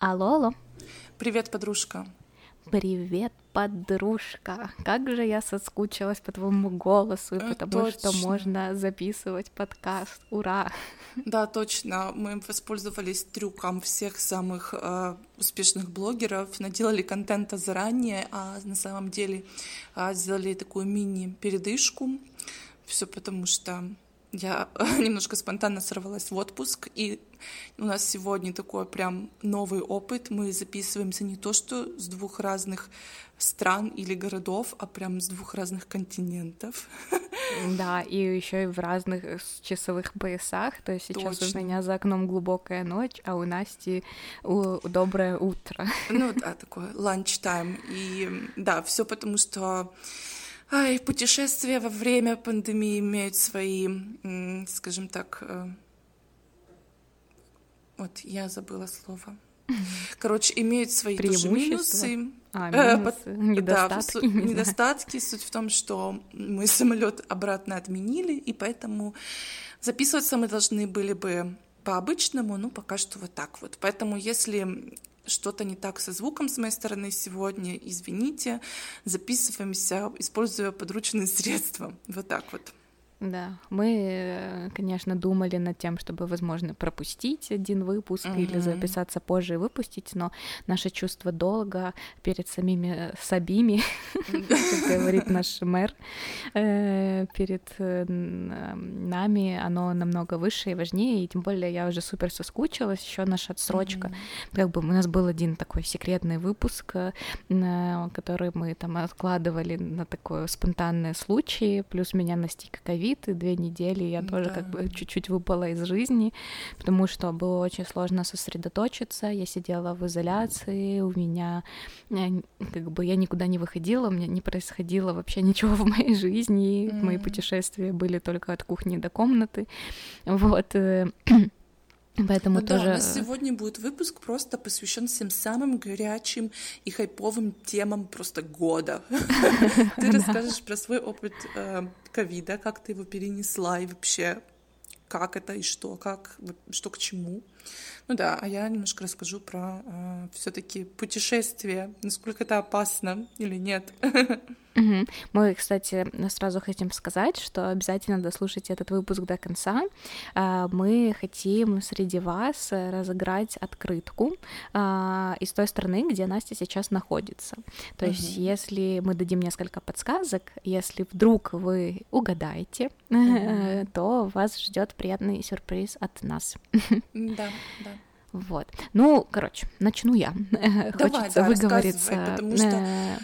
Алло, алло. Привет, подружка. Привет, подружка. Как же я соскучилась по твоему голосу, и Э, потому точно. что можно записывать подкаст. Ура! Да, точно. Мы воспользовались трюком всех самых э, успешных блогеров, наделали контента заранее, а на самом деле э, сделали такую мини-передышку. Все потому что я немножко спонтанно сорвалась в отпуск, и у нас сегодня такой прям новый опыт. Мы записываемся не то что с двух разных стран или городов, а прям с двух разных континентов. Да, и еще и в разных э, часовых поясах. То есть сейчас Точно. у меня за окном глубокая ночь, а у Насти у- доброе утро. Ну да, такой lunch time. И да, все потому, что ай, путешествия во время пандемии имеют свои, скажем так, э, вот я забыла слово. Короче, имеют свои тоже минусы. А, Э, минусы, пот- недостатки. Да, не недостатки. Суть в том, что мы самолет обратно отменили, и поэтому записываться мы должны были бы по-обычному, ну, пока что вот так вот. Поэтому, если что-то не так со звуком с моей стороны сегодня, извините, записываемся, используя подручные средства. Вот так вот. Да, мы, э, конечно, думали над тем, чтобы, возможно, пропустить один выпуск или Мгм. записаться позже и выпустить, но наше чувство долга перед самими сабими, как говорит наш мэр, э, перед э, нами, оно намного выше и важнее, и тем более я уже супер соскучилась, еще наша отсрочка, как бы у нас был один такой секретный выпуск, который мы там откладывали на такой спонтанный случай, плюс меня настиг ковид, и две недели я тоже как Да. бы чуть-чуть выпала из жизни, потому что было очень сложно сосредоточиться, я сидела в изоляции, у меня э, как бы я никуда не выходила, у меня не происходило вообще ничего в моей жизни, мои М. путешествия были только от кухни до комнаты, вот, э, поэтому Ну да, у тоже... нас сегодня будет выпуск просто посвящен всем самым горячим и хайповым темам просто года. Ты расскажешь про свой опыт э, ковида, как ты его перенесла и вообще как это и что, как, что к чему. Ну да, а я немножко расскажу про все-таки путешествие, насколько это опасно или нет. Мгм. Мы, кстати, сразу хотим сказать, что обязательно дослушайте этот выпуск до конца. А, Мы хотим среди вас разыграть открытку а, из той страны, где Настя сейчас находится. То есть, Мгм. если мы дадим несколько подсказок, если вдруг вы угадаете, Мгм. то вас ждет приятный сюрприз от нас. Да, да. Вот. Ну, короче, начну я. Хочется да, выговориться. потому что Э,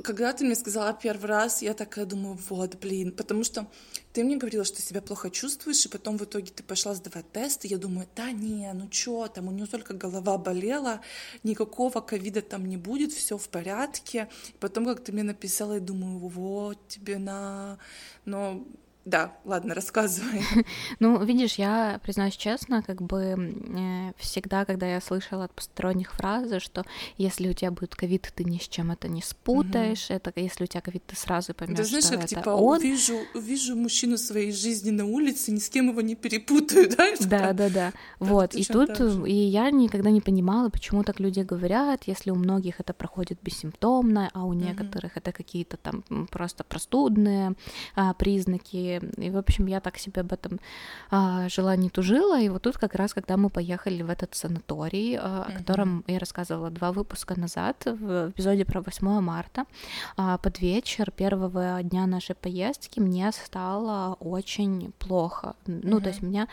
Когда ты мне сказала первый раз, я такая думаю, вот, блин, потому что ты мне говорила, что себя плохо чувствуешь, и потом в итоге ты пошла сдавать тесты, я думаю, да не, ну чё там, у нее только голова болела, никакого ковида там не будет, все в порядке. И потом, как ты мне написала, я думаю, вот тебе на... Но да, ладно, рассказывай. Ну, видишь, я признаюсь честно, как бы всегда, когда я слышала от посторонних фразы, что если у тебя будет ковид, ты ни с чем это не спутаешь, это если у тебя ковид, ты сразу поймешь, Ты знаешь, что как это типа он. увижу, увижу мужчину своей жизни на улице, ни с кем его не перепутаю, да? Да, да, да. Вот. И тут и я никогда не понимала, почему так люди говорят, если у многих это проходит бессимптомно, а у некоторых это какие-то там просто простудные а, признаки. И, в общем, я так себе об этом а, жила, не тужила. И вот тут как раз, когда мы поехали в этот санаторий, а, о котором я рассказывала два выпуска назад, в эпизоде про 8 марта, а, под вечер первого дня нашей поездки мне стало очень плохо. Ну, то есть меня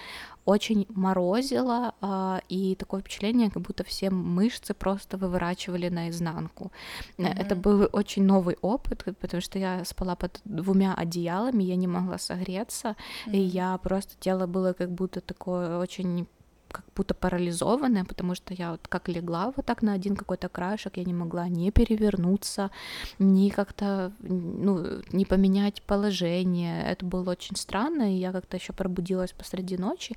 очень морозило, а, и такое впечатление, как будто все мышцы просто выворачивали наизнанку. Э, Это был очень новый опыт, потому что я спала под двумя одеялами, я не могла согреться, и Мгм. я просто тело было как будто такое очень как будто парализованная, потому что я вот как легла вот так на один какой-то краешек, я не могла ни перевернуться, ни как-то, ну, не поменять положение. Это было очень странно, и я как-то еще пробудилась посреди ночи,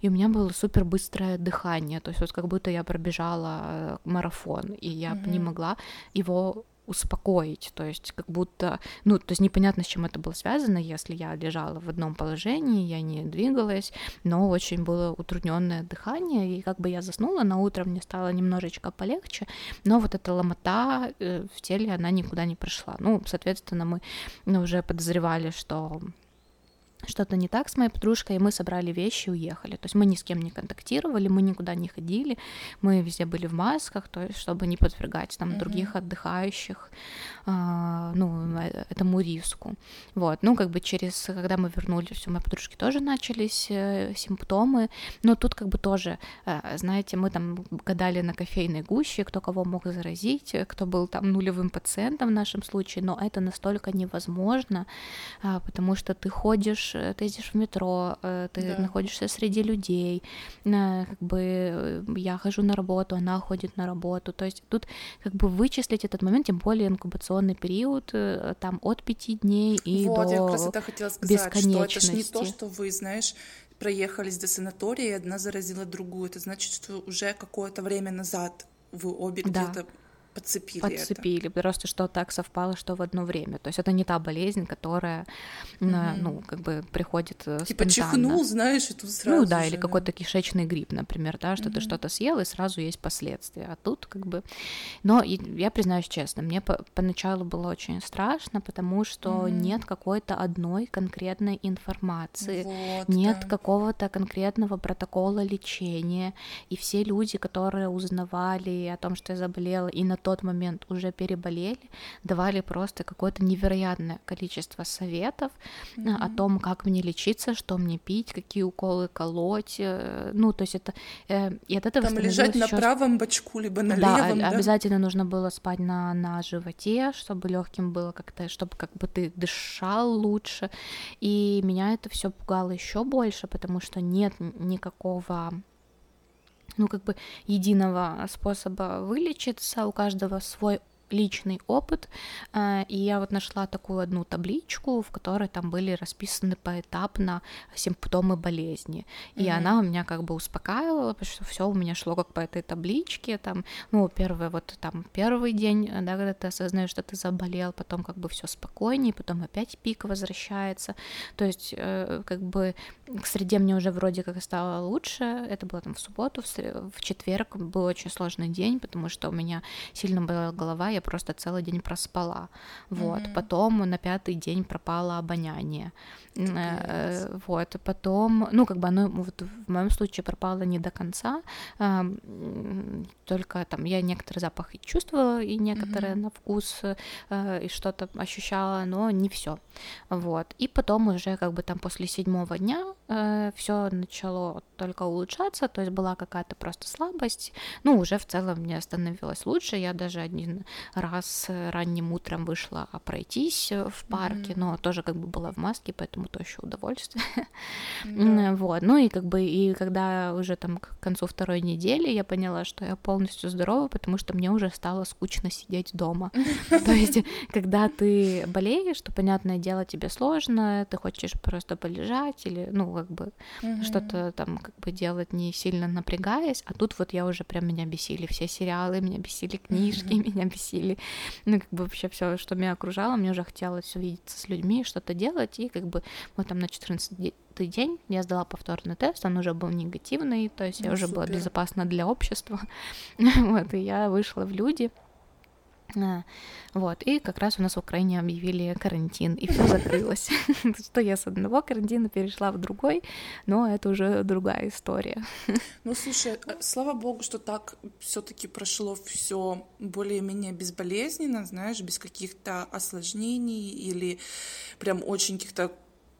и у меня было супер быстрое дыхание, то есть вот как будто я пробежала э, марафон, и я не Мгм. могла его успокоить, то есть как будто, ну, то есть непонятно, с чем это было связано, если я лежала в одном положении, я не двигалась, но очень было утрудненное дыхание, и как бы я заснула, на утро мне стало немножечко полегче, но вот эта ломота э, в теле, она никуда не пришла. Ну, соответственно, мы уже подозревали, что что-то не так с моей подружкой, и мы собрали вещи и уехали. То есть мы ни с кем не контактировали, мы никуда не ходили, мы везде были в масках, то есть чтобы не подвергать там mm-hmm. других отдыхающих, э, ну, э, этому риску. Вот, ну, как бы через, когда мы вернулись, у моей подружки тоже начались э, симптомы, но тут как бы тоже, э, знаете, мы там гадали на кофейной гуще, кто кого мог заразить, кто был там нулевым пациентом в нашем случае, но это настолько невозможно, э, потому что ты ходишь идешь, э, ты едешь в метро, э, ты да. находишься среди людей, э, как бы я хожу на работу, она ходит на работу, то есть тут как бы вычислить этот момент, тем более инкубационный период там от пяти дней и вот, до я как раз это хотела сказать, что это же не то, что вы, знаешь, проехались до санатория, и одна заразила другую, это значит, что уже какое-то время назад вы обе да. где-то подцепили подцепили это. просто что так совпало что в одно время то есть это не та болезнь которая mm-hmm. ну как бы приходит э, типа спонтанно. чихнул знаешь и тут сразу ну да же, или какой-то кишечный грипп например да что mm-hmm. ты что-то съел и сразу есть последствия а тут как бы но я признаюсь честно мне по- поначалу было очень страшно потому что mm-hmm. нет какой-то одной конкретной информации вот, нет да. какого-то конкретного протокола лечения и все люди которые узнавали о том что я заболела и на тот момент уже переболели, давали просто какое-то невероятное количество советов mm-hmm. о том, как мне лечиться, что мне пить, какие уколы колоть. Э, ну, то есть это... Э, и от этого Там лежать на еще... правом бочку, либо на да, левом, да? обязательно нужно было спать на, на животе, чтобы легким было как-то, чтобы как бы ты дышал лучше. И меня это все пугало еще больше, потому что нет никакого ну, как бы единого способа вылечиться, у каждого свой личный опыт, э, и я вот нашла такую одну табличку, в которой там были расписаны поэтапно симптомы болезни, и mm-hmm. она у меня как бы успокаивала, потому что все у меня шло как по этой табличке, там, ну, первый вот там первый день, да, когда ты осознаешь, что ты заболел, потом как бы все спокойнее, потом опять пик возвращается, то есть э, как бы к среде мне уже вроде как стало лучше, это было там в субботу, в четверг. Был очень сложный день, потому что у меня сильно болела голова, я просто целый день проспала. Вот. Mm-hmm. Потом на пятый день пропало обоняние. Э, вот. Потом, ну, как бы оно вот в моем случае пропало не до конца. Только там я некоторые запахи чувствовала, и некоторые mm-hmm. на вкус, э, и что-то ощущала, но не все. Вот. И потом уже как бы там после седьмого дня э, все начало только улучшаться, то есть была какая-то просто слабость. Ну, уже в целом мне становилось лучше. Я даже один раз ранним утром вышла пройтись в парке, mm-hmm. но тоже как бы была в маске, поэтому то еще удовольствие. Mm-hmm. вот. Ну и как бы и когда уже там к концу второй недели я поняла, что я полностью здорова, потому что мне уже стало скучно сидеть дома. То есть, когда ты болеешь, то, понятное дело, тебе сложно, ты хочешь просто полежать или, ну, как бы что-то там как бы делать не сильно напрягаясь, а тут вот я уже прям меня бесили все сериалы, меня бесили книжки, меня бесили или, ну, как бы вообще все, что меня окружало, мне уже хотелось увидеться с людьми, что-то делать, и как бы вот там на 14 день я сдала повторный тест, он уже был негативный, то есть ну, я уже супер. была безопасна для общества, вот, и я вышла в люди, вот, и как раз у нас в Украине объявили карантин, и все закрылось. Что я с одного карантина перешла в другой, но это уже другая история. Ну, слушай, э, слава богу, что так все-таки прошло все более-менее безболезненно, знаешь, без каких-то осложнений или прям очень каких-то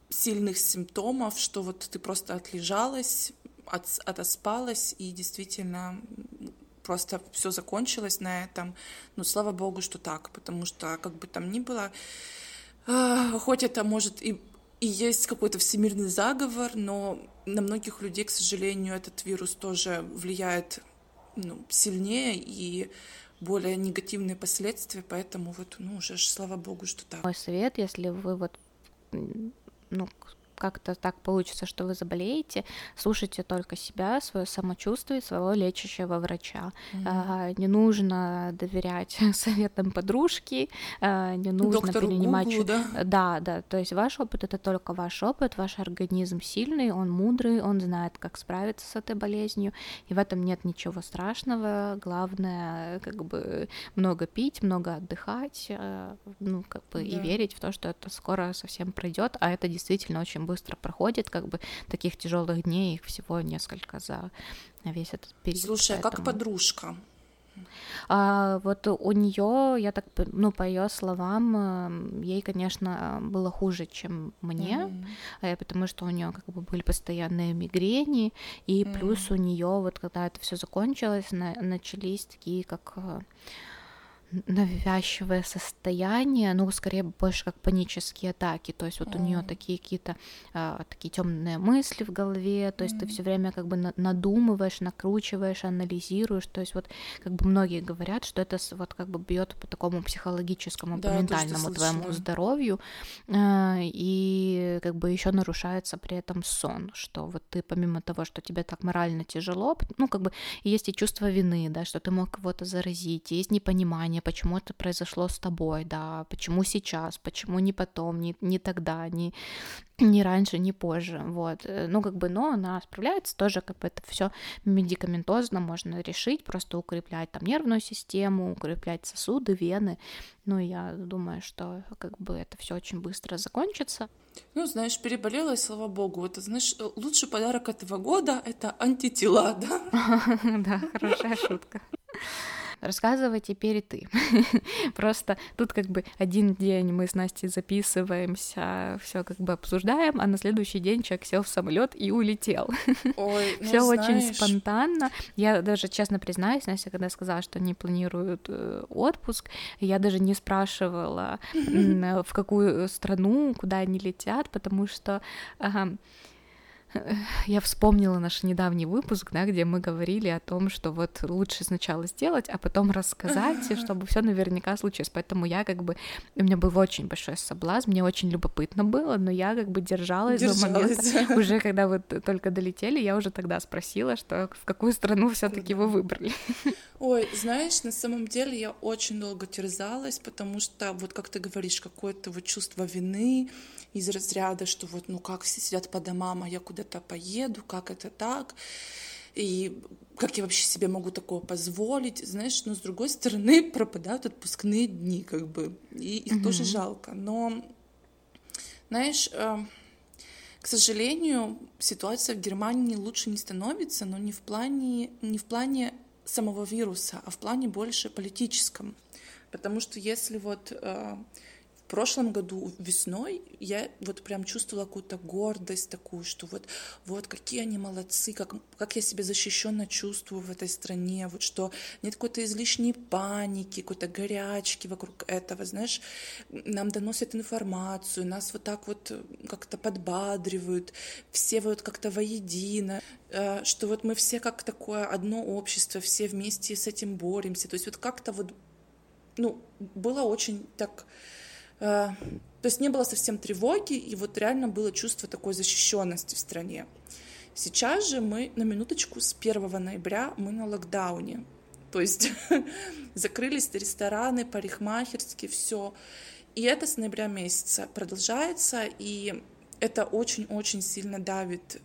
сильных симптомов, что вот ты просто отлежалась, от, отоспалась и действительно просто все закончилось на этом. Ну, слава богу, что так, потому что, как бы там ни было, э, хоть это может и, и есть какой-то всемирный заговор, но на многих людей, к сожалению, этот вирус тоже влияет ну, сильнее и более негативные последствия, поэтому вот, ну, уже слава богу, что так. Мой совет, если вы вот, ну, как-то так получится, что вы заболеете, слушайте только себя, свое самочувствие, своего лечащего врача. Mm-hmm. Не нужно доверять советам подружки, не нужно Доктору перенимать... Гуглу, да? да, да, то есть ваш опыт это только ваш опыт, ваш организм сильный, он мудрый, он знает, как справиться с этой болезнью, и в этом нет ничего страшного. Главное, как бы много пить, много отдыхать, э, ну, как бы да. и верить в то, что это скоро совсем пройдет, а это действительно очень быстро проходит, как бы таких тяжелых дней их всего несколько за весь этот период. Слушай, поэтому... а как подружка? А вот у нее, я так, ну, по ее словам, эм, ей, конечно, было хуже, чем мне, mm-hmm. потому что у нее как бы были постоянные мигрени, и mm-hmm. плюс у нее вот когда это все закончилось, на- начались такие как э, навязчивое состояние, ну, скорее больше как панические атаки, то есть вот mm. у нее такие какие-то а, такие темные мысли в голове, то есть mm. ты все время как бы надумываешь, накручиваешь, анализируешь, то есть вот как бы многие говорят, что это вот как бы бьет по такому психологическому, да, по ментальному твоему здоровью, а, и как бы еще нарушается при этом сон, что вот ты помимо того, что тебе так морально тяжело, ну, как бы есть и чувство вины, да, что ты мог кого-то заразить, есть непонимание, понимание, почему это произошло с тобой, да, почему сейчас, почему не потом, не, не тогда, не, не раньше, не позже, вот, э, ну, как бы, но она справляется, тоже, как бы, это все медикаментозно можно решить, просто укреплять там нервную систему, укреплять сосуды, вены, ну, я думаю, что, как бы, это все очень быстро закончится. Ну, знаешь, переболела, и слава богу. Это, знаешь, лучший подарок этого года — это антитела, да? Да, хорошая шутка рассказывай теперь и ты. Просто тут как бы один день мы с Настей записываемся, все как бы обсуждаем, а на следующий день человек сел в самолет и улетел. Ой, ну, все очень спонтанно. Я даже честно признаюсь, Настя, когда сказала, что не планируют э, отпуск, я даже не спрашивала, в какую страну, куда они летят, потому что я вспомнила наш недавний выпуск, да, где мы говорили о том, что вот лучше сначала сделать, а потом рассказать, чтобы все наверняка случилось. Поэтому я как бы у меня был очень большой соблазн, мне очень любопытно было, но я как бы держалась, держалась. до момента уже когда вот только долетели, я уже тогда спросила, что в какую страну все-таки вы выбрали. Ой, знаешь, на самом деле я очень долго терзалась, потому что вот как ты говоришь, какое-то вот чувство вины из разряда, что вот ну как все сидят по домам, а я куда-то поеду, как это так? И как я вообще себе могу такого позволить, знаешь, но с другой стороны пропадают отпускные дни, как бы, и их mm-hmm. тоже жалко. Но, знаешь, э, к сожалению, ситуация в Германии лучше не становится, но не в плане, не в плане самого вируса, а в плане больше политическом. Потому что если вот э, в прошлом году весной я вот прям чувствовала какую-то гордость такую, что вот, вот какие они молодцы, как, как я себя защищенно чувствую в этой стране, вот что нет какой-то излишней паники, какой-то горячки вокруг этого, знаешь, нам доносят информацию, нас вот так вот как-то подбадривают, все вот как-то воедино, э, что вот мы все как такое одно общество, все вместе с этим боремся, то есть вот как-то вот, ну, было очень так то есть не было совсем тревоги, и вот реально было чувство такой защищенности в стране. Сейчас же мы на минуточку с 1 ноября мы на локдауне. То есть закрылись рестораны, парикмахерские, все. И это с ноября месяца продолжается, и это очень-очень сильно давит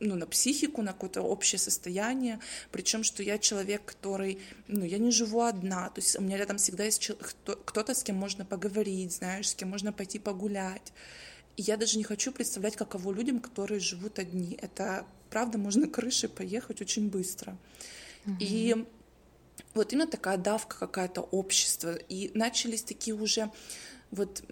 ну, на психику, на какое-то общее состояние, причем, что я человек, который, ну, я не живу одна, то есть у меня рядом всегда есть кто-то, с кем можно поговорить, знаешь, с кем можно пойти погулять. И я даже не хочу представлять, каково людям, которые живут одни. Это, правда, можно крышей поехать очень быстро. Mm-hmm. И вот именно такая давка какая-то общества. И начались такие уже вот,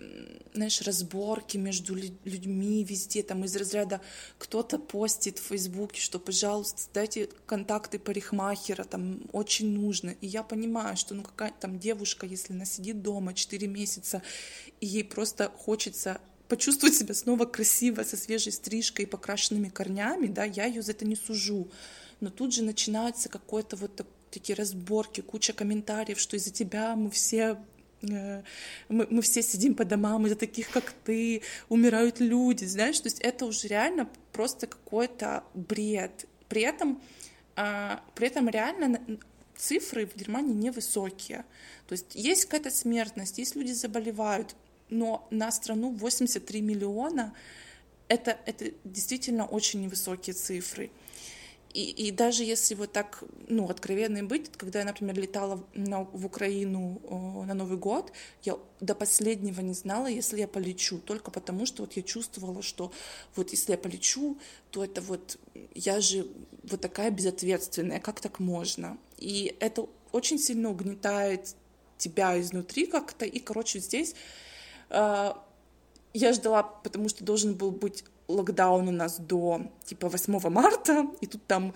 знаешь, разборки между людьми везде, там из разряда кто-то постит в Фейсбуке, что, пожалуйста, дайте контакты парикмахера, там очень нужно. И я понимаю, что ну какая там девушка, если она сидит дома 4 месяца, и ей просто хочется почувствовать себя снова красиво, со свежей стрижкой и покрашенными корнями, да, я ее за это не сужу. Но тут же начинается какой-то вот так, такие разборки, куча комментариев, что из-за тебя мы все мы, мы все сидим по домам из-за таких, как ты, умирают люди, знаешь, то есть это уже реально просто какой-то бред. При этом, а, при этом реально цифры в Германии невысокие. То есть есть какая-то смертность, есть люди заболевают, но на страну 83 миллиона это, это действительно очень невысокие цифры. И, и даже если вот так, ну, откровенной быть, когда я, например, летала на, в Украину на Новый год, я до последнего не знала, если я полечу, только потому что вот я чувствовала, что вот если я полечу, то это вот, я же вот такая безответственная, как так можно? И это очень сильно угнетает тебя изнутри как-то, и, короче, здесь э, я ждала, потому что должен был быть локдаун у нас до типа 8 марта, и тут там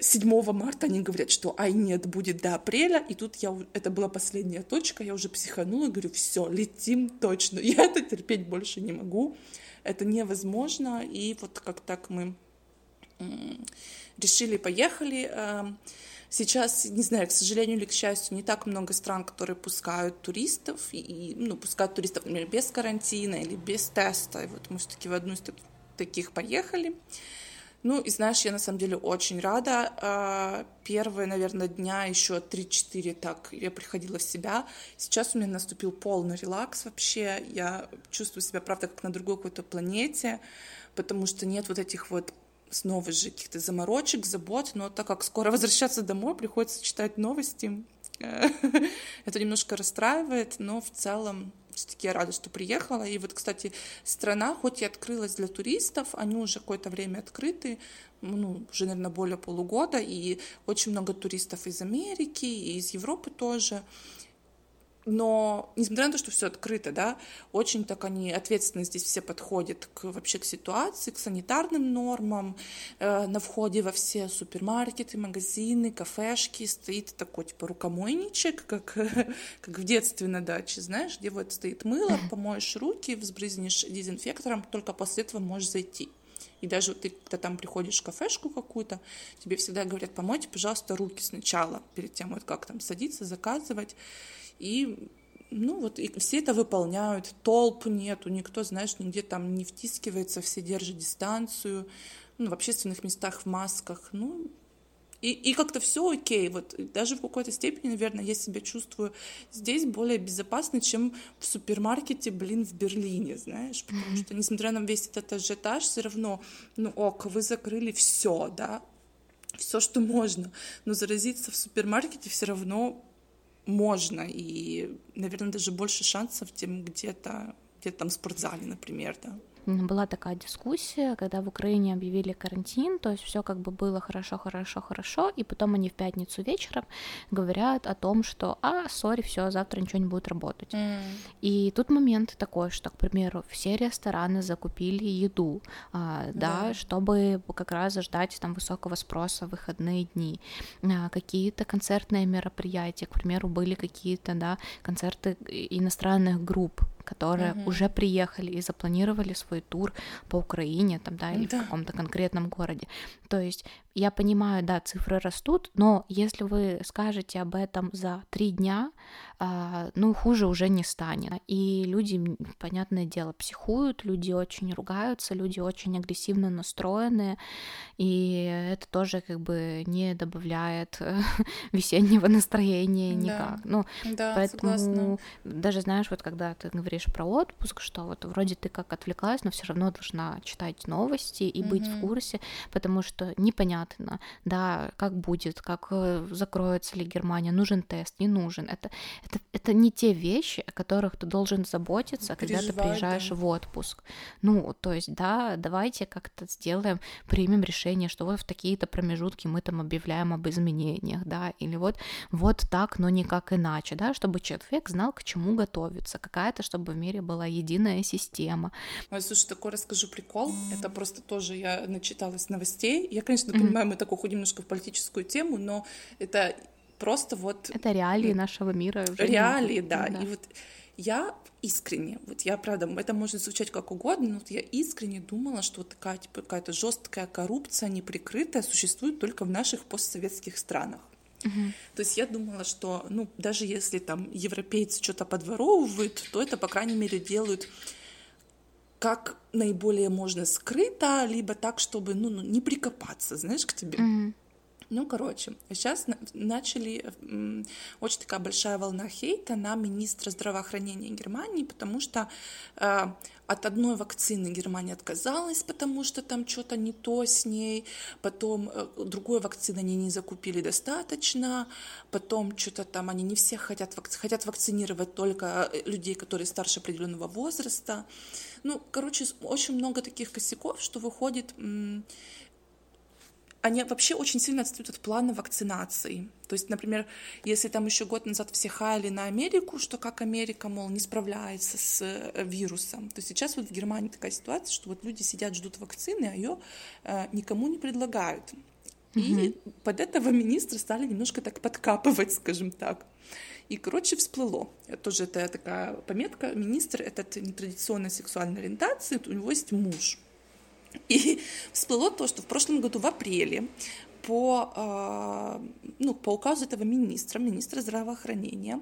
7 э, марта они говорят, что ай нет, будет до апреля, и тут я, это была последняя точка, я уже психанула, говорю, все, летим точно, я это терпеть больше не могу, это невозможно, и вот как так мы решили, поехали, эм, Сейчас, не знаю, к сожалению или к счастью, не так много стран, которые пускают туристов, и, ну, пускают туристов, например, без карантина или без теста. И вот мы все-таки в одну из таких поехали. Ну, и знаешь, я на самом деле очень рада. А, первые, наверное, дня еще 3-4 так я приходила в себя. Сейчас у меня наступил полный релакс вообще. Я чувствую себя, правда, как на другой какой-то планете, потому что нет вот этих вот снова же каких-то заморочек, забот, но так как скоро возвращаться домой, приходится читать новости. Это немножко расстраивает, но в целом все-таки я рада, что приехала. И вот, кстати, страна, хоть и открылась для туристов, они уже какое-то время открыты, ну, уже, наверное, более полугода, и очень много туристов из Америки, и из Европы тоже. Но, несмотря на то, что все открыто, да, очень так они ответственно здесь все подходят к, вообще к ситуации, к санитарным нормам. Э, на входе во все супермаркеты, магазины, кафешки стоит такой, типа, рукомойничек, как, как в детстве на даче, знаешь, где вот стоит мыло, помоешь руки, взбрызнешь дезинфектором, только после этого можешь зайти. И даже ты, когда там приходишь в кафешку какую-то, тебе всегда говорят, помойте, пожалуйста, руки сначала, перед тем, вот как там садиться, заказывать. И ну вот и все это выполняют, толп нету, никто, знаешь, нигде там не втискивается, все держат дистанцию, ну, в общественных местах в масках, ну, и, и как-то все окей, вот даже в какой-то степени, наверное, я себя чувствую здесь более безопасно, чем в супермаркете, блин, в Берлине, знаешь, потому что, несмотря на весь этот ажиотаж, все равно, ну ок, вы закрыли все, да, все, что можно, но заразиться в супермаркете все равно можно, и, наверное, даже больше шансов, чем где-то где-то там в спортзале, например, да была такая дискуссия, когда в Украине объявили карантин, то есть все как бы было хорошо, хорошо, хорошо, и потом они в пятницу вечером говорят о том, что, а, сори, все, завтра ничего не будет работать. Mm. И тут момент такой, что, к примеру, все рестораны закупили еду, а, да, чтобы как раз ждать там высокого спроса в выходные дни. А, какие-то концертные мероприятия, к примеру, были какие-то, да, концерты иностранных групп, которые угу. уже приехали и запланировали свой тур по Украине, там, да, или да. в каком-то конкретном городе. То есть я понимаю, да, цифры растут, но если вы скажете об этом за три дня, а, ну, хуже уже не станет. И люди, понятное дело, психуют, люди очень ругаются, люди очень агрессивно настроены, и это тоже как бы не добавляет весеннего настроения никак. Да. Ну, да, поэтому согласна. даже знаешь, вот когда ты говоришь про отпуск, что вот вроде ты как отвлеклась, но все равно должна читать новости и быть в курсе, потому что непонятно, да, как будет, как э, закроется ли Германия, нужен тест, не нужен. Это это, это не те вещи, о которых ты должен заботиться, когда ты приезжаешь да. в отпуск. Ну, то есть, да, давайте как-то сделаем, примем решение, что вот в такие-то промежутки мы там объявляем об изменениях, да, или вот, вот так, но никак иначе, да, чтобы человек знал, к чему готовиться, какая-то, чтобы в мире была единая система. Ой, слушай, такой расскажу прикол, это просто тоже я начиталась новостей, я, конечно, понимаю, mm-hmm. мы так уходим немножко в политическую тему, но это просто вот... Это реалии нашего мира. Реалии, да. да. И вот я искренне, вот я, правда, это может звучать как угодно, но вот я искренне думала, что вот такая типа, какая-то жесткая коррупция неприкрытая существует только в наших постсоветских странах. Угу. То есть я думала, что, ну, даже если там европейцы что-то подворовывают, то это, по крайней мере, делают как наиболее можно скрыто, либо так, чтобы, ну, ну не прикопаться, знаешь, к тебе. Угу. Ну, короче, сейчас начали очень такая большая волна хейта на министра здравоохранения Германии, потому что э, от одной вакцины Германия отказалась, потому что там что-то не то с ней, потом э, другой вакцины они не закупили достаточно, потом что-то там они не все хотят, вак... хотят вакцинировать только э, людей, которые старше определенного возраста. Ну, короче, очень много таких косяков, что выходит они вообще очень сильно отстают от плана вакцинации. То есть, например, если там еще год назад все хаяли на Америку, что как Америка, мол, не справляется с э, вирусом, то сейчас вот в Германии такая ситуация, что вот люди сидят, ждут вакцины, а ее э, никому не предлагают. Угу. И под этого министра стали немножко так подкапывать, скажем так. И, короче, всплыло. Тоже это такая пометка. Министр этот нетрадиционной сексуальной ориентации, у него есть муж. И всплыло то, что в прошлом году в апреле по, а, ну, по указу этого министра, министра здравоохранения,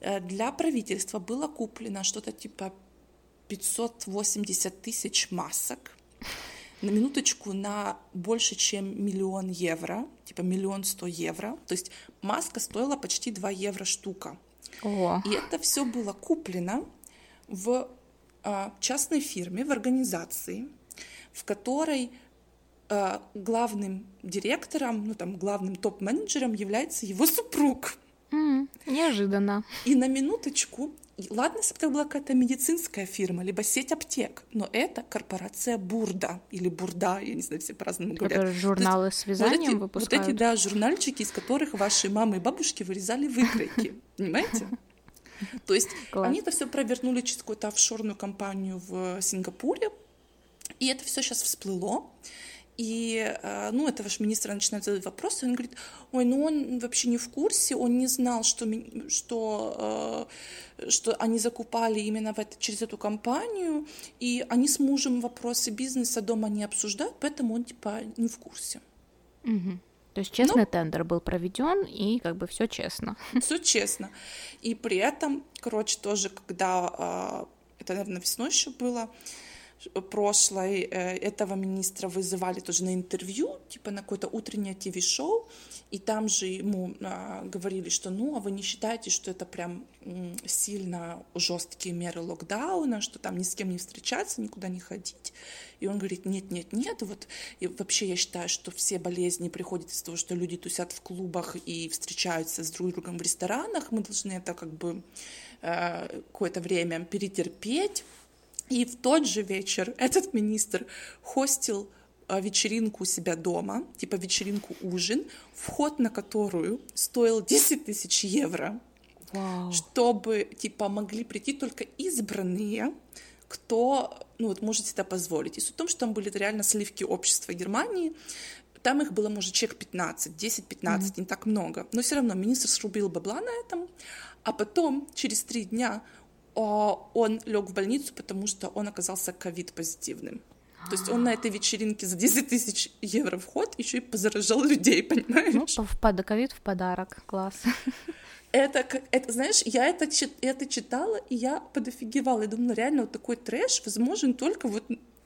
э, для правительства было куплено что-то типа 580 тысяч масок на минуточку на больше, чем миллион евро, типа миллион сто евро. То есть маска стоила почти 2 евро штука. О. И это все было куплено в а, частной фирме, в организации, в которой э, главным директором, ну там главным топ-менеджером является его супруг. Mm, неожиданно. И на минуточку, ладно, если бы это была какая-то медицинская фирма, либо сеть аптек, но это корпорация Бурда или Бурда, я не знаю, все по-разному говорят. Которые журналы есть, с вязанием вот эти, выпускают. Вот эти, да, журнальчики, из которых ваши мамы и бабушки вырезали выкройки, понимаете? То есть они это все провернули через какую-то офшорную компанию в Сингапуре, и это все сейчас всплыло. И, э, ну, это ваш министр начинает задать вопросы, он говорит, ой, ну он вообще не в курсе, он не знал, что, что, э, что они закупали именно в это, через эту компанию, и они с мужем вопросы бизнеса дома не обсуждают, поэтому он, типа, не в курсе. Угу. То есть честный ну, тендер был проведен, и как бы все честно. Все честно. И при этом, короче, тоже, когда, э, это, наверное, весной еще было, прошлой э, этого министра вызывали тоже на интервью, типа на какое-то утреннее ТВ-шоу, и там же ему а, говорили, что ну, а вы не считаете, что это прям сильно жесткие меры локдауна, что там ни с кем не встречаться, никуда не ходить. И он говорит, нет, нет, нет, вот и вообще я считаю, что все болезни приходят из того, что люди тусят в клубах и встречаются с друг другом в ресторанах, мы должны это как бы э, какое-то время перетерпеть, и в тот же вечер этот министр хостил а, вечеринку у себя дома, типа вечеринку ужин, вход на которую стоил 10 тысяч евро, Вау. чтобы типа могли прийти только избранные, кто ну вот может это позволить. И суть в том, что там были реально сливки общества Германии, там их было, может, человек 15, 10-15, mm-hmm. не так много. Но все равно министр срубил бабла на этом, а потом, через три дня, он лег в больницу, потому что он оказался ковид-позитивным. То есть он на этой вечеринке за 10 тысяч евро вход еще и позаражал людей, понимаешь? Ну, в ковид в подарок, класс. Это, это, знаешь, я это, это читала, и я подофигевала. Я думала, реально вот такой трэш возможен только вот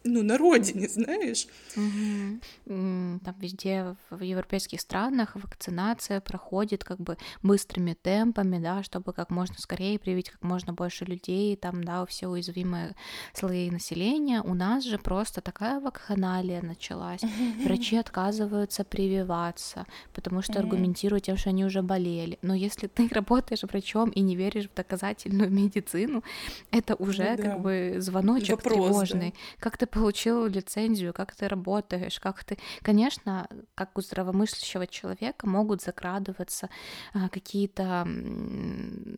ну, на родине, знаешь. Угу. Там везде в европейских странах вакцинация проходит как бы быстрыми темпами, да, чтобы как можно скорее привить как можно больше людей, там, да, все уязвимые слои населения. У нас же просто такая вакханалия началась. Врачи отказываются прививаться, потому что аргументируют тем, что они уже болели. Но если ты работаешь врачом и не веришь в доказательную медицину, это уже ну, да. как бы звоночек Вопрос, тревожный. Да. Как ты получил лицензию, как ты работаешь, как ты... Конечно, как у здравомыслящего человека могут закрадываться а, какие-то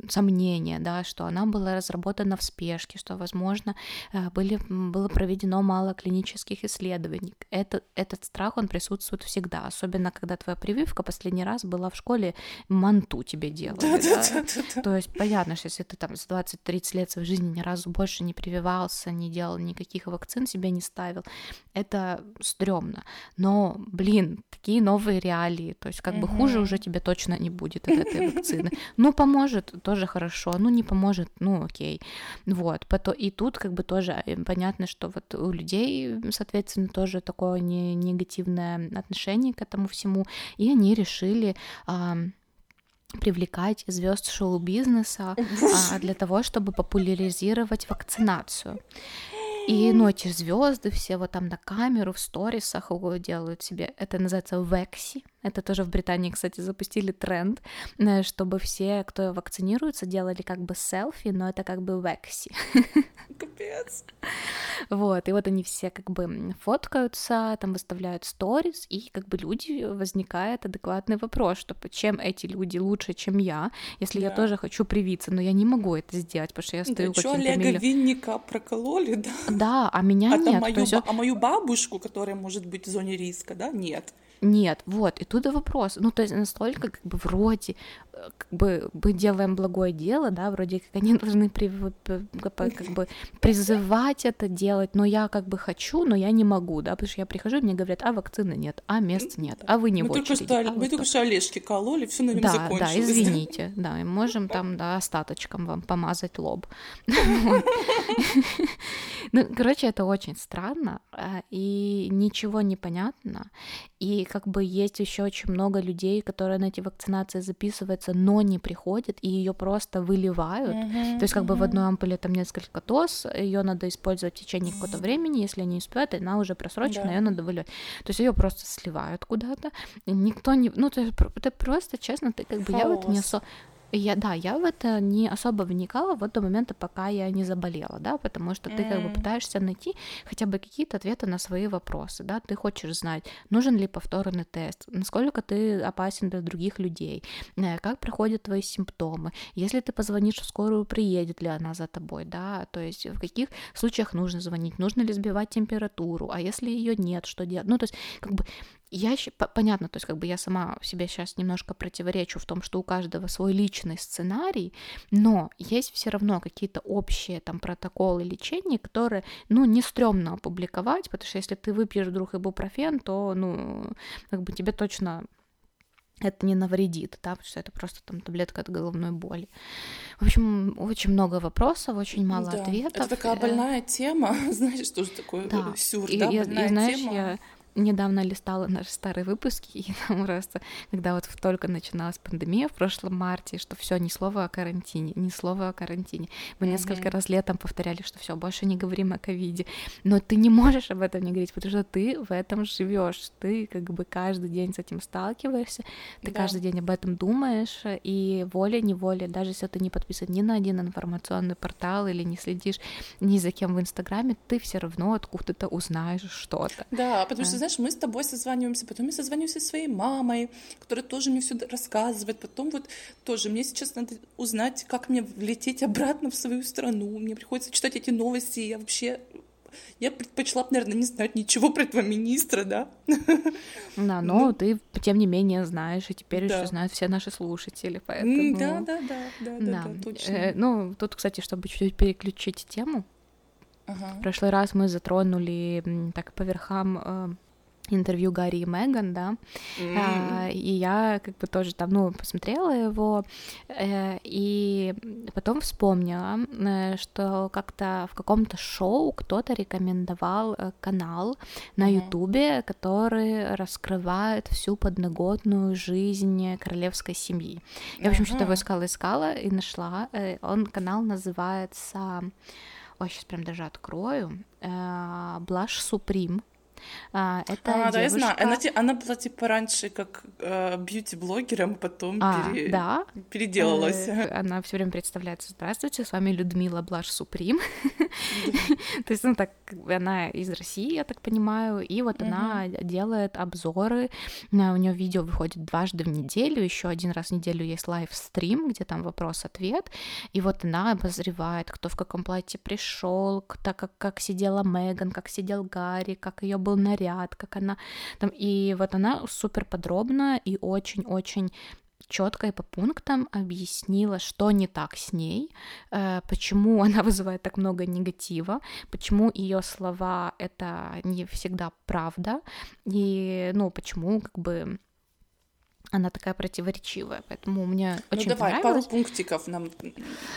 сомнения, да, что она была разработана в спешке, что, возможно, а, были, было проведено мало клинических исследований. Это, этот страх, он присутствует всегда, особенно когда твоя прививка последний раз была в школе, манту тебе делали. Да, да? Да, да, да. То есть понятно, что если ты там с 20-30 лет своей жизни ни разу больше не прививался, не делал никаких вакцин, себе себе не ставил. Это стрёмно. Но, блин, такие новые реалии. То есть, как бы хуже уже тебе точно не будет от этой вакцины. Ну, поможет, тоже хорошо. Ну, не поможет, ну, окей. Вот. И тут, как бы, тоже э, понятно, что вот у людей, соответственно, тоже такое негативное отношение к этому всему. И они решили привлекать звезд шоу-бизнеса а, для того, чтобы популяризировать вакцинацию. И, ну, эти звезды все вот там на камеру, в сторисах делают себе, это называется векси, это тоже в Британии, кстати, запустили тренд, э, чтобы все, кто вакцинируется, делали как бы селфи, но это как бы векси. Капец. Вот, и вот они все как бы фоткаются, там выставляют сторис, и как бы люди возникает адекватный вопрос, что чем эти люди лучше, чем я, если да. я тоже хочу привиться, но я не могу это сделать, потому что я стою да, каким-то... Олега милли... Винника прокололи, да? Да, а меня а нет. Мою, есть... А мою бабушку, которая может быть в зоне риска, да, нет. Нет, вот, и тут и вопрос. Ну, то есть настолько как бы вроде э, как бы мы делаем благое дело, да, вроде как они должны при, как бы призывать это делать, но я как бы хочу, но я не могу, да, потому что я прихожу, и мне говорят, а вакцины нет, а мест нет, а вы не мы в очереди. Только что, а мы вот только что Олежки кололи, все на нем да, закончилось. Да, извините, да, и можем там, да, остаточком вам помазать лоб. Ну, короче, это очень странно, а, и ничего не понятно, и как бы есть еще очень много людей, которые на эти вакцинации записываются, но не приходят, и ее просто выливают. Mm-hmm, То есть как mm-hmm. бы в одной ампуле там несколько доз, ее надо использовать в течение какого-то времени, если они успеют, она уже просрочена, да. ее надо выливать. То есть ее просто сливают куда-то, никто не, ну то есть это просто, честно, ты как бы Хаос. я вот не особо я, да, я в это не особо вникала вот до момента, пока я не заболела, да, потому что ты как бы пытаешься найти хотя бы какие-то ответы на свои вопросы, да, ты хочешь знать, нужен ли повторный тест, насколько ты опасен для других людей, э, как проходят твои симптомы, если ты позвонишь в скорую, приедет ли она за тобой, да, то есть в каких случаях нужно звонить, нужно ли сбивать температуру, а если ее нет, что делать, ну, то есть как бы я понятно, то есть как бы я сама себе сейчас немножко противоречу в том, что у каждого свой личный сценарий, но есть все равно какие-то общие там протоколы лечения, которые, ну, не стрёмно опубликовать, потому что если ты выпьешь вдруг ибупрофен, то, ну, как бы тебе точно это не навредит, да, потому что это просто там таблетка от головной боли. В общем, очень много вопросов, очень мало да, ответов. Это такая э, больная тема, знаешь, что же такое да. сюр, и, да, больная и, знаешь, тема. Я недавно листала наши старые выпуски, и там просто, когда вот только начиналась пандемия в прошлом марте, что все ни слова о карантине, ни слова о карантине. Мы mm-hmm. несколько раз летом повторяли, что все, больше не говорим о ковиде. Но ты не можешь об этом не говорить, потому что ты в этом живешь, ты как бы каждый день с этим сталкиваешься, ты да. каждый день об этом думаешь, и волей-неволей, даже если ты не подписан ни на один информационный портал или не следишь ни за кем в Инстаграме, ты все равно откуда-то узнаешь что-то. Да, потому что, знаешь, мы с тобой созваниваемся, потом я созваниваюсь со своей мамой, которая тоже мне все рассказывает, потом вот тоже мне сейчас надо узнать, как мне влететь обратно в свою страну, мне приходится читать эти новости, я вообще я предпочла бы, наверное, не знать ничего про этого министра, да? Да, но ну, ты, тем не менее, знаешь, и теперь да. еще знают все наши слушатели, поэтому... Да, да, да, да, да, да, точно. Э, ну, тут, кстати, чтобы чуть-чуть переключить тему, ага. в прошлый раз мы затронули так по верхам э, интервью Гарри и Меган, да, mm-hmm. а, и я как бы тоже там, ну, посмотрела его, э, и потом вспомнила, э, что как-то в каком-то шоу кто-то рекомендовал э, канал на Ютубе, mm-hmm. который раскрывает всю подноготную жизнь королевской семьи. Я, в общем, mm-hmm. что-то его искала, искала и нашла. Э, он, канал называется... Ой, сейчас прям даже открою. Э, Blush Supreme. А, это а, девушка... да, я знаю. Она, она была типа раньше как э, бьюти-блогером, потом а, пере... да? переделалась. Э, она все время представляется. Здравствуйте, с вами Людмила Blush Supreme. То есть, ну так, она из России, я так понимаю, и вот она делает обзоры. У нее видео выходит дважды в неделю, еще один раз в неделю есть live stream, где там вопрос-ответ, и вот она обозревает, кто в каком платье пришел, так как, как сидела Меган, как сидел Гарри, как ее был наряд, как она там, и вот она супер подробно и очень-очень четко и по пунктам объяснила, что не так с ней, э, почему она вызывает так много негатива, почему ее слова это не всегда правда, и ну почему как бы она такая противоречивая, поэтому мне ну, очень давай, понравилось. пару пунктиков нам.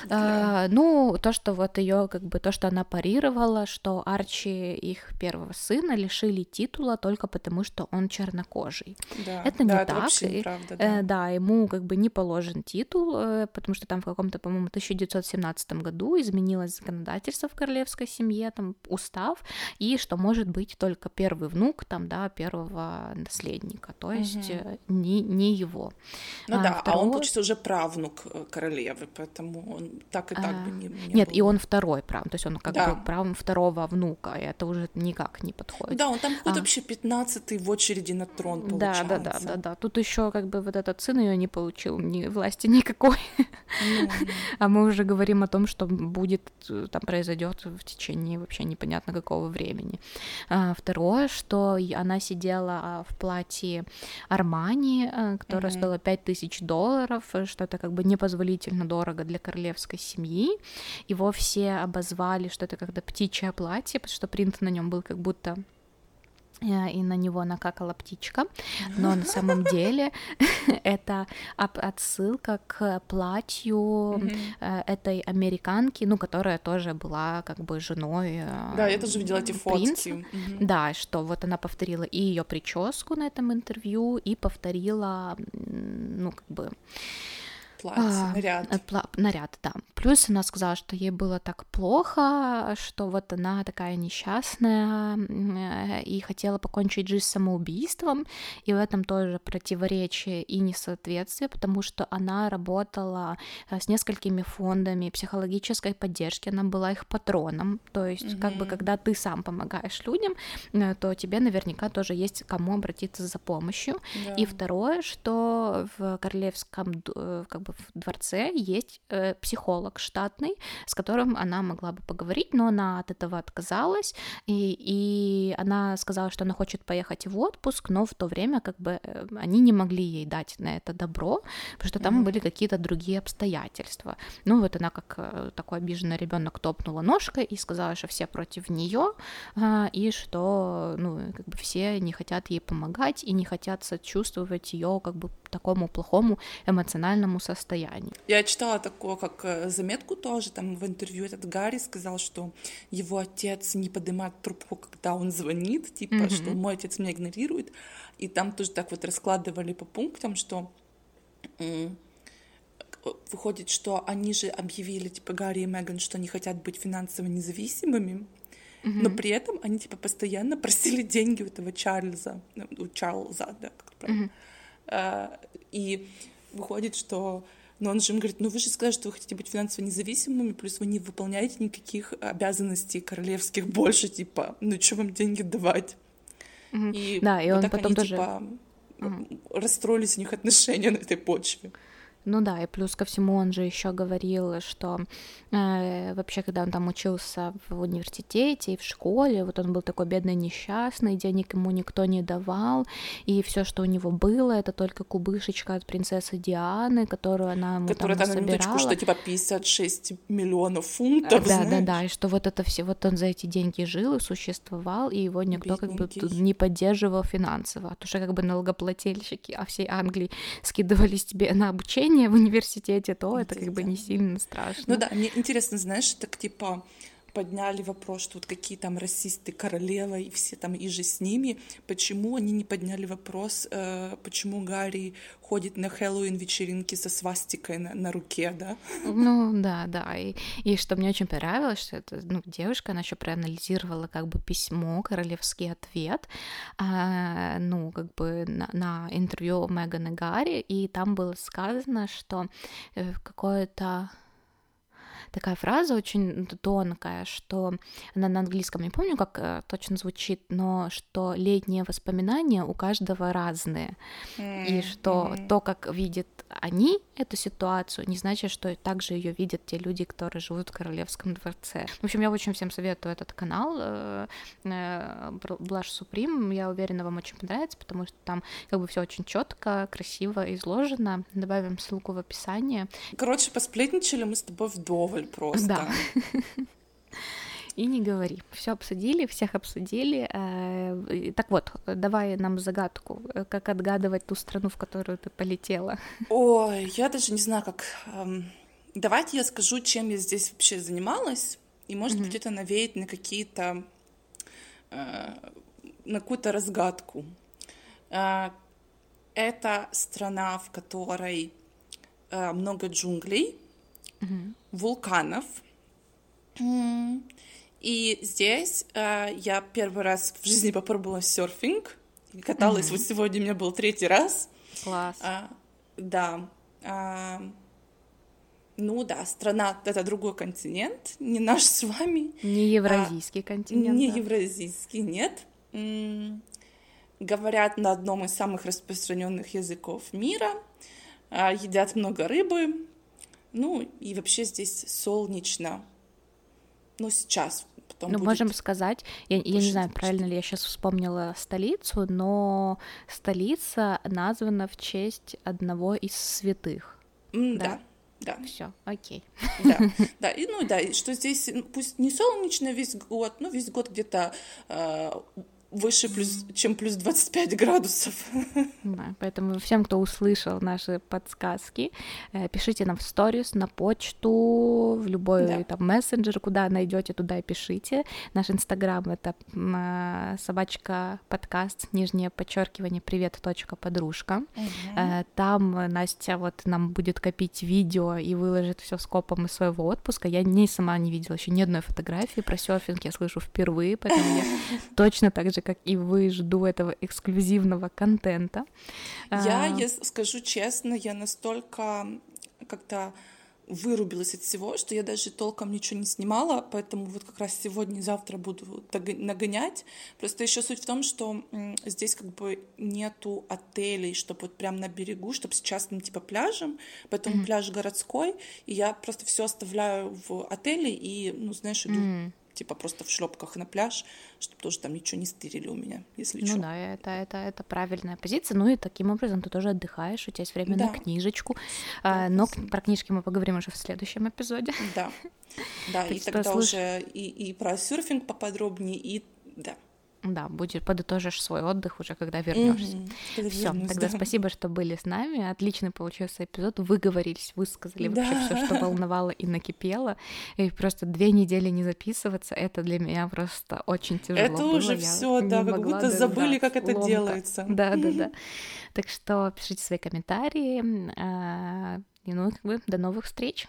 А, ну, то, что вот ее, как бы, то, что она парировала, что Арчи, их первого сына, лишили титула только потому, что он чернокожий. Да, это не да, так. Это и, неправда, да. Э, да, ему как бы не положен титул, э, потому что там в каком-то, по-моему, 1917 году изменилось законодательство в королевской семье, там устав, и что может быть только первый внук, там, да, первого наследника, то есть угу. не, не его. Ну а, да, второго... а он, получится, уже правнук э, королевы, поэтому он так и так а... бы не, не Нет, был. и он второй прав, то есть он как да. бы прав второго внука, и это уже никак не подходит. Да, он там а... вообще пятнадцатый в очереди на трон получается. Да, да, да, да, да. Тут еще как бы вот этот сын ее не получил ни власти никакой. Ну, а мы уже говорим о том, что будет э, там произойдет в течение вообще непонятно какого времени. А, второе, что она сидела а, в платье Армани, э, которая mm-hmm. стоила 5000 долларов, э, что это как бы непозволительно дорого для королевской семьи. Его все обозвали, что это когда птичье платье, потому что принт на нем был как будто и на него накакала птичка, но на самом деле это отсылка к платью э, этой американки, ну, которая тоже была как бы женой э, Да, я тоже видела эти фотки. Да, что вот она повторила и ее прическу на этом интервью, и повторила, ну, как бы платье, а, наряд. Э, пла- наряд, да. Плюс она сказала, что ей было так плохо, что вот она такая несчастная э, и хотела покончить жизнь самоубийством, и в этом тоже противоречие и несоответствие, потому что она работала э, с несколькими фондами психологической поддержки, она была их патроном, то есть mm-hmm. как бы когда ты сам помогаешь людям, то тебе наверняка тоже есть кому обратиться за помощью. Yeah. И второе, что в королевском как бы в дворце есть э, психолог штатный, с которым она могла бы поговорить, но она от этого отказалась, и, и она сказала, что она хочет поехать в отпуск, но в то время как бы э, они не могли ей дать на это добро, потому что там mm-hmm. были какие-то другие обстоятельства. Ну вот она как э, такой обиженный ребенок топнула ножкой и сказала, что все против нее, э, и что ну как бы все не хотят ей помогать и не хотят сочувствовать ее как бы такому плохому эмоциональному состоянию. Я читала такое, как э, заметку тоже, там в интервью этот Гарри сказал, что его отец не поднимает трубку, когда он звонит, типа, mm-hmm. что мой отец меня игнорирует, и там тоже так вот раскладывали по пунктам, что выходит, что они же объявили, типа, Гарри и Меган, что они хотят быть финансово независимыми, mm-hmm. но при этом они, типа, постоянно просили деньги у этого Чарльза, ну, у Чарльза, да, как правильно. Mm-hmm. И выходит, что но он же им говорит, ну вы же сказали, что вы хотите быть финансово независимыми, плюс вы не выполняете никаких обязанностей королевских больше, типа, ну что вам деньги давать? Mm-hmm. И да, и вот он так потом они, тоже... типа, mm-hmm. расстроились у них отношения на этой почве. Ну да, и плюс ко всему он же еще говорил, что э, вообще, когда он там учился в университете и в школе, вот он был такой бедный, несчастный, денег ему никто не давал, и все, что у него было, это только кубышечка от принцессы Дианы, которую она ему Которая там, там собирала. Минуточку, что типа 56 миллионов фунтов, Да, знаешь? да, да, и что вот это все, вот он за эти деньги жил и существовал, и его никто Бедненький. как бы не поддерживал финансово, потому что как бы налогоплательщики а всей Англии скидывались тебе на обучение, обучение в университете, то это как бы не сильно страшно. Ну да, мне интересно, знаешь, так типа подняли вопрос, что вот какие там расисты королева и все там и же с ними, почему они не подняли вопрос, э, почему Гарри ходит на Хэллоуин вечеринки со свастикой на, на руке, да? Ну да, да, и, и что мне очень понравилось, что это, ну, девушка, она еще проанализировала как бы письмо, королевский ответ, э, ну, как бы на, на интервью Меган и Гарри, и там было сказано, что э, какое-то такая фраза очень тонкая, что она на английском не помню, как э, точно звучит, но что летние воспоминания у каждого разные, mm-hmm. и что то, как видят они эту ситуацию, не значит, что также ее видят те люди, которые живут в королевском дворце. В общем, я очень всем советую этот канал э, Blush Supreme. Я уверена, вам очень понравится, потому что там как бы все очень четко, красиво изложено. Добавим ссылку в описании. Короче, посплетничали мы с тобой вдоволь просто. Да. И не говори. Все обсудили, всех обсудили. Э, так вот, давай нам загадку, как отгадывать ту страну, в которую ты полетела. Ой, я даже не знаю, как. Эм, давайте я скажу, чем я здесь вообще занималась, и может mm-hmm. быть это навеет на какие-то э, на какую-то разгадку. Э, это страна, в которой много джунглей, mm-hmm. вулканов. И здесь э, я первый раз в жизни попробовала серфинг. Каталась mm-hmm. вот сегодня, у меня был третий раз. Класс. А, да. А, ну да, страна это другой континент, не наш с вами. Не евразийский а, континент. Не да. евразийский, нет. М- говорят на одном из самых распространенных языков мира. А, едят много рыбы. Ну и вообще здесь солнечно. Ну сейчас потом. Ну, будет... можем сказать, я, я не знаю, правильно ли я сейчас вспомнила столицу, но столица названа в честь одного из святых. Mm, да. Да. Все, окей. Да, да, и ну да, и что здесь пусть не солнечно весь год, но весь год где-то э, выше плюс, чем плюс 25 градусов. Да, поэтому всем, кто услышал наши подсказки, э, пишите нам в сторис, на почту, в любой да. там мессенджер, куда найдете, туда и пишите. Наш инстаграм это э, собачка подкаст, нижнее подчеркивание привет точка подружка. Угу. Там Настя вот нам будет копить видео и выложит все скопом из своего отпуска. Я не сама не видела еще ни одной фотографии про серфинг, я слышу впервые, поэтому я точно так же же, как и вы, жду этого эксклюзивного контента. Я, а... скажу честно, я настолько как-то вырубилась от всего, что я даже толком ничего не снимала, поэтому вот как раз сегодня и завтра буду нагонять. Просто еще суть в том, что здесь как бы нету отелей, чтобы вот прям на берегу, чтобы с частным типа пляжем, поэтому mm-hmm. пляж городской, и я просто все оставляю в отеле и, ну, знаешь, иду mm-hmm типа просто в шлепках на пляж, чтобы тоже там ничего не стырили у меня, если ну что. Ну да, это, это, это правильная позиция. Ну и таким образом ты тоже отдыхаешь, у тебя есть время да. на книжечку. Да, а, но про книжки мы поговорим уже в следующем эпизоде. Да, да, и тогда уже и, и про серфинг поподробнее, и да. Да, будет подытожишь свой отдых уже, когда вернешься. Mm-hmm. Все, тогда да. спасибо, что были с нами. Отличный получился эпизод. Выговорились, высказали да. вообще все, что волновало и накипело. И просто две недели не записываться, это для меня просто очень тяжело. Это было. уже все, да, как будто забыли, как это ломка. делается. Да, да, да. Так что пишите свои комментарии. А, и ну, как бы до новых встреч.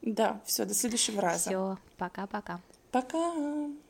Да, все, до следующего раза. Все, пока-пока. Пока. -пока. пока.